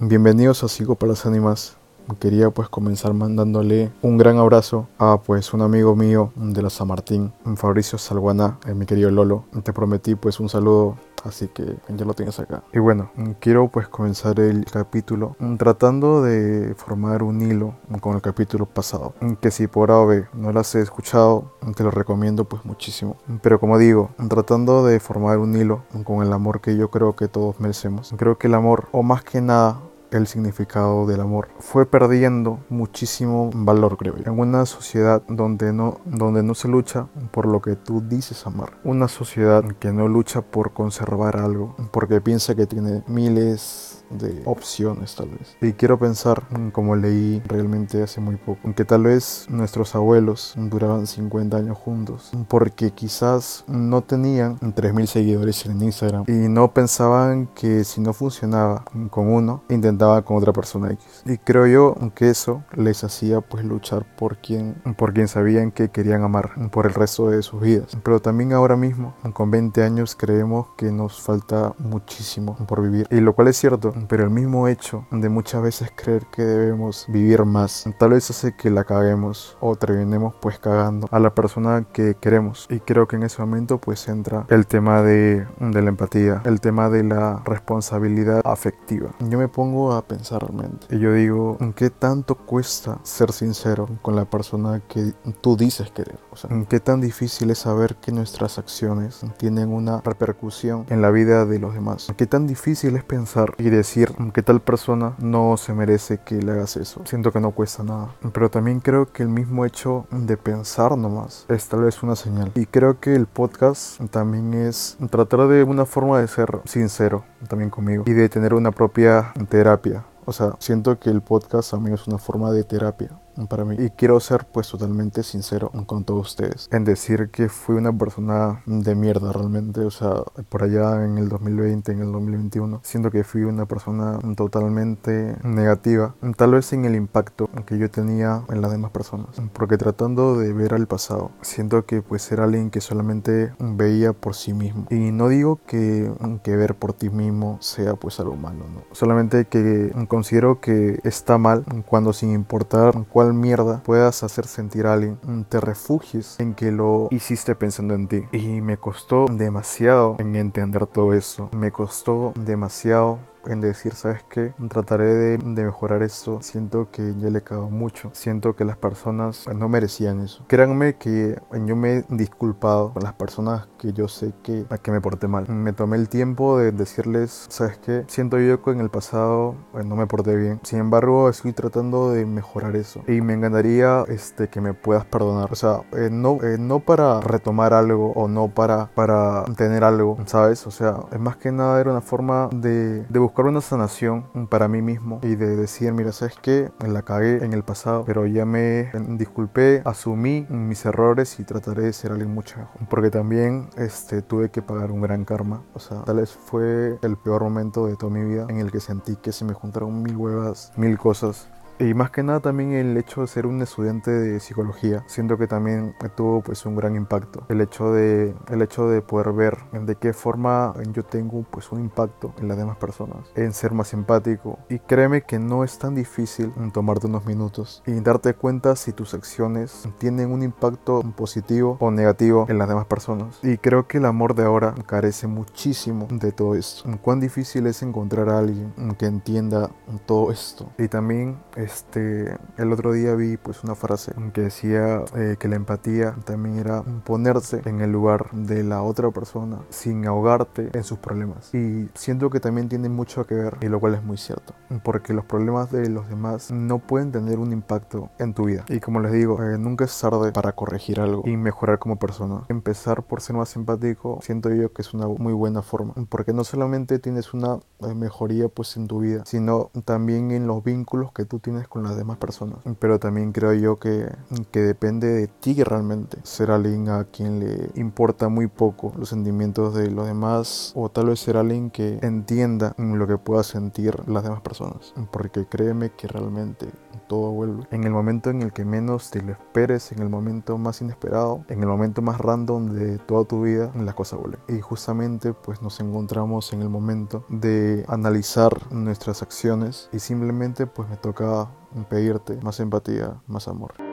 Bienvenidos a Sigo para las Ánimas. Quería pues comenzar mandándole un gran abrazo a pues un amigo mío de la San Martín, Fabricio Salguana, eh, mi querido Lolo. Te prometí pues un saludo así que ya lo tienes acá. Y bueno, quiero pues comenzar el capítulo tratando de formar un hilo con el capítulo pasado, que si por A o B no lo has escuchado, te lo recomiendo pues muchísimo. Pero como digo, tratando de formar un hilo con el amor que yo creo que todos merecemos. Creo que el amor, o más que nada, el significado del amor. Fue perdiendo muchísimo valor, creo yo. En una sociedad donde no, donde no se lucha por lo que tú dices amar. Una sociedad que no lucha por conservar algo, porque piensa que tiene miles de opciones tal vez. Y quiero pensar, como leí realmente hace muy poco, que tal vez nuestros abuelos duraban 50 años juntos, porque quizás no tenían 3.000 seguidores en Instagram y no pensaban que si no funcionaba con uno, intentaba con otra persona X. Y creo yo que eso les hacía pues luchar por quien, por quien sabían que querían amar por el resto de sus vidas. Pero también ahora mismo, con 20 años, creemos que nos falta muchísimo por vivir. Y lo cual es cierto, pero el mismo hecho de muchas veces creer que debemos vivir más, tal vez hace que la caguemos o terminemos pues cagando a la persona que queremos. Y creo que en ese momento pues entra el tema de, de la empatía, el tema de la responsabilidad afectiva. Yo me pongo a pensar realmente y yo digo, ¿qué tanto cuesta ser sincero con la persona que tú dices querer? O sea, ¿qué tan difícil es saber que nuestras acciones tienen una repercusión en la vida de los demás? ¿Qué tan difícil es pensar y decir que tal persona no se merece que le hagas eso. Siento que no cuesta nada. Pero también creo que el mismo hecho de pensar nomás es tal vez una señal. Y creo que el podcast también es tratar de una forma de ser sincero también conmigo y de tener una propia terapia. O sea, siento que el podcast también es una forma de terapia para mí. Y quiero ser pues totalmente sincero con todos ustedes en decir que fui una persona de mierda realmente. O sea, por allá en el 2020, en el 2021, siento que fui una persona totalmente negativa. Tal vez en el impacto que yo tenía en las demás personas. Porque tratando de ver al pasado, siento que pues era alguien que solamente veía por sí mismo. Y no digo que, que ver por ti mismo sea pues algo malo, ¿no? Solamente que considero que está mal cuando sin importar cuál mierda puedas hacer sentir a alguien, te refugies en que lo hiciste pensando en ti. Y me costó demasiado en entender todo eso. Me costó demasiado en decir, ¿sabes qué? Trataré de, mejorar esto. Siento que yo le cago mucho. Siento que las personas no merecían eso. Créanme que yo me he disculpado con las personas que yo sé que, a que me porté mal. Me tomé el tiempo de decirles, ¿sabes qué? Siento yo que en el pasado pues, no me porté bien. Sin embargo, estoy tratando de mejorar eso. Y me encantaría este, que me puedas perdonar. O sea, eh, no, eh, no para retomar algo o no para, para tener algo, ¿sabes? O sea, es más que nada era una forma de, de buscar una sanación para mí mismo y de decir, mira, ¿sabes qué? La cagué en el pasado, pero ya me disculpé, asumí mis errores y trataré de ser alguien mucho mejor. Porque también este, tuve que pagar un gran karma. O sea, tal vez fue el peor momento de toda mi vida en el que sentí que se me juntaron mil huevas, mil cosas y más que nada también el hecho de ser un estudiante de psicología, siento que también tuvo pues un gran impacto. El hecho de, el hecho de poder ver de qué forma yo tengo pues un impacto en las demás personas, en ser más empático. Y créeme que no es tan difícil tomarte unos minutos y darte cuenta si tus acciones tienen un impacto positivo o negativo en las demás personas. Y creo que el amor de ahora carece muchísimo de todo esto. Cuán difícil es encontrar a alguien que entienda todo esto. Y también este, el otro día vi pues una frase que decía eh, que la empatía también era ponerse en el lugar de la otra persona sin ahogarte en sus problemas. Y siento que también tiene mucho que ver, y lo cual es muy cierto, porque los problemas de los demás no pueden tener un impacto en tu vida. Y como les digo, eh, nunca es tarde para corregir algo y mejorar como persona. Empezar por ser más empático, siento yo que es una muy buena forma, porque no solamente tienes una eh, mejoría pues en tu vida, sino también en los vínculos que tú tienes con las demás personas. Pero también creo yo que, que depende de ti realmente ser alguien a quien le importa muy poco los sentimientos de los demás o tal vez ser alguien que entienda lo que pueda sentir las demás personas. Porque créeme que realmente todo vuelve. En el momento en el que menos te lo esperes, en el momento más inesperado, en el momento más random de toda tu vida, las cosas vuelven. Y justamente pues nos encontramos en el momento de analizar nuestras acciones y simplemente pues me toca pedirte más empatía, más amor.